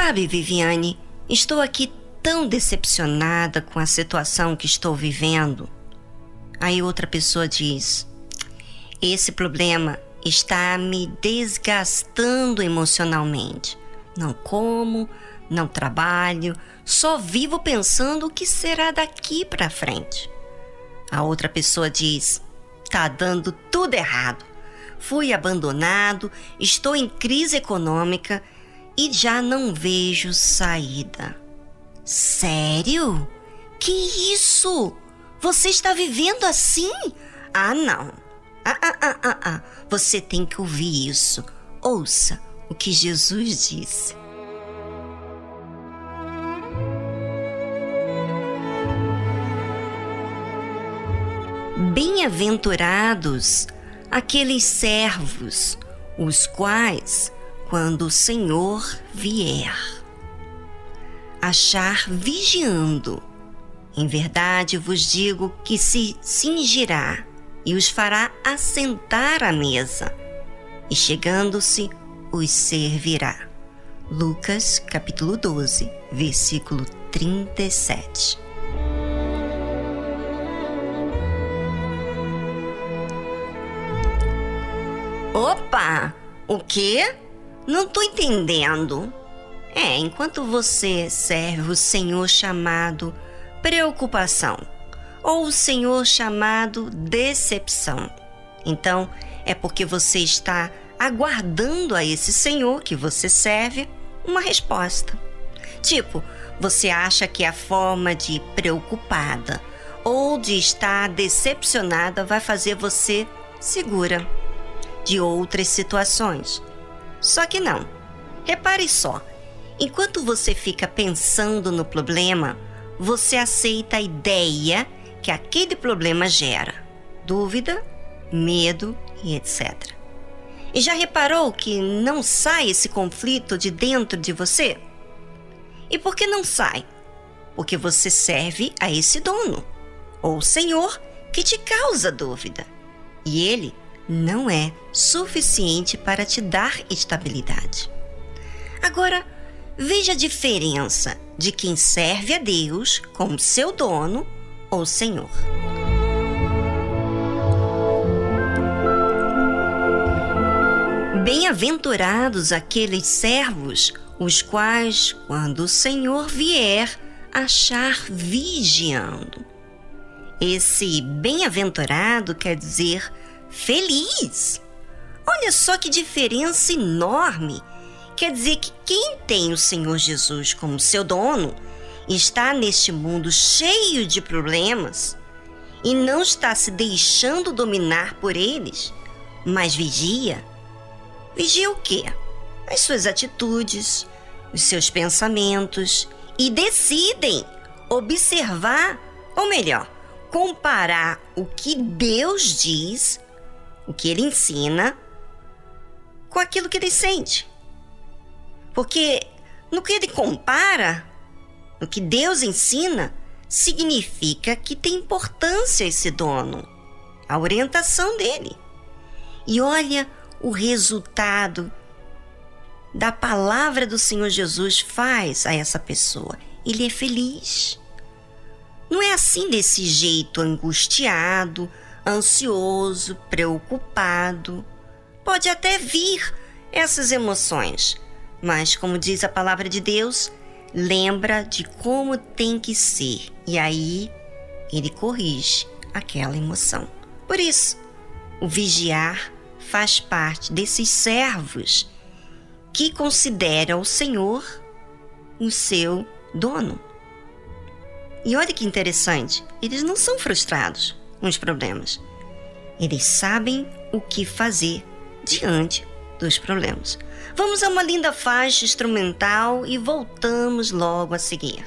Sabe, Viviane, estou aqui tão decepcionada com a situação que estou vivendo. Aí outra pessoa diz: Esse problema está me desgastando emocionalmente. Não como, não trabalho, só vivo pensando o que será daqui para frente. A outra pessoa diz: Tá dando tudo errado. Fui abandonado, estou em crise econômica e já não vejo saída. Sério? Que isso? Você está vivendo assim? Ah, não. Ah, ah, ah, ah, ah. Você tem que ouvir isso. Ouça o que Jesus disse. Bem-aventurados aqueles servos, os quais, quando o Senhor vier, achar vigiando. Em verdade vos digo que se cingirá e os fará assentar à mesa, e chegando-se, os servirá. Lucas capítulo 12, versículo 37. Opa! O quê? Não tô entendendo. É, enquanto você serve o Senhor chamado preocupação ou o Senhor chamado decepção, então é porque você está aguardando a esse Senhor que você serve uma resposta. Tipo, você acha que a forma de preocupada ou de estar decepcionada vai fazer você segura de outras situações. Só que não. Repare só: enquanto você fica pensando no problema, você aceita a ideia que aquele problema gera dúvida, medo e etc. E já reparou que não sai esse conflito de dentro de você? E por que não sai? Porque você serve a esse dono, ou senhor, que te causa dúvida. E ele não é suficiente para te dar estabilidade. Agora, veja a diferença de quem serve a Deus como seu dono ou senhor. Bem-aventurados aqueles servos, os quais, quando o Senhor vier, achar vigiando. Esse bem-aventurado quer dizer feliz. Olha só que diferença enorme. Quer dizer que quem tem o Senhor Jesus como seu dono está neste mundo cheio de problemas e não está se deixando dominar por eles, mas vigia. Vigia o quê? As suas atitudes, os seus pensamentos e decidem observar, ou melhor, comparar o que Deus diz o que ele ensina com aquilo que ele sente. Porque no que ele compara, no que Deus ensina, significa que tem importância esse dono, a orientação dele. E olha o resultado da palavra do Senhor Jesus faz a essa pessoa. Ele é feliz. Não é assim desse jeito angustiado, ansioso, preocupado. Pode até vir essas emoções, mas, como diz a palavra de Deus, lembra de como tem que ser e aí ele corrige aquela emoção. Por isso, o vigiar faz parte desses servos que consideram o Senhor o seu dono. E olha que interessante, eles não são frustrados nos problemas. Eles sabem o que fazer diante dos problemas. Vamos a uma linda faixa instrumental e voltamos logo a seguir.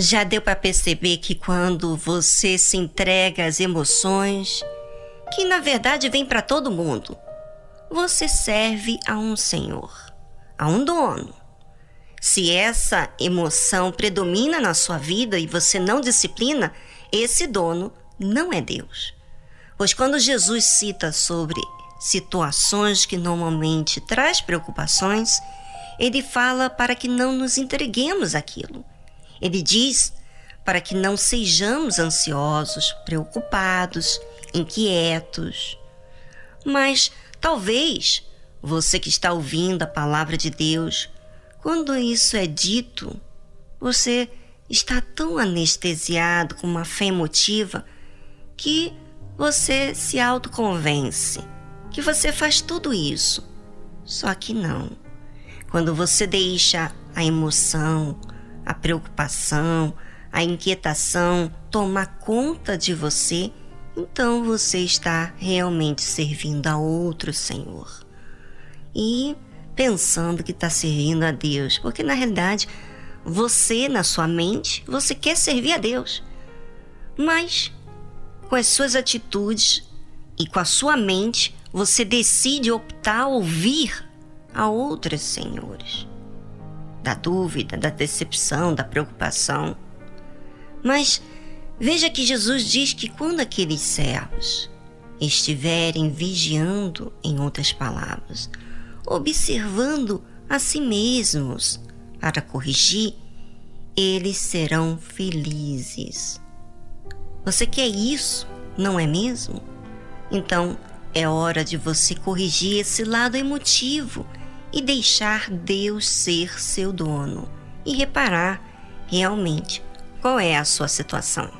Já deu para perceber que quando você se entrega às emoções, que na verdade vem para todo mundo, você serve a um senhor, a um dono. Se essa emoção predomina na sua vida e você não disciplina, esse dono não é Deus. Pois quando Jesus cita sobre situações que normalmente traz preocupações, ele fala para que não nos entreguemos àquilo. Ele diz para que não sejamos ansiosos, preocupados, inquietos. Mas talvez você que está ouvindo a palavra de Deus, quando isso é dito, você está tão anestesiado com uma fé emotiva que você se autoconvence que você faz tudo isso. Só que não. Quando você deixa a emoção, a preocupação, a inquietação tomar conta de você, então você está realmente servindo a outro Senhor. E pensando que está servindo a Deus, porque na realidade você, na sua mente, você quer servir a Deus. Mas com as suas atitudes e com a sua mente, você decide optar ouvir a outros senhores. Da dúvida, da decepção, da preocupação. Mas veja que Jesus diz que quando aqueles servos estiverem vigiando, em outras palavras, observando a si mesmos para corrigir, eles serão felizes. Você quer isso, não é mesmo? Então, é hora de você corrigir esse lado emotivo e deixar Deus ser seu dono e reparar realmente qual é a sua situação.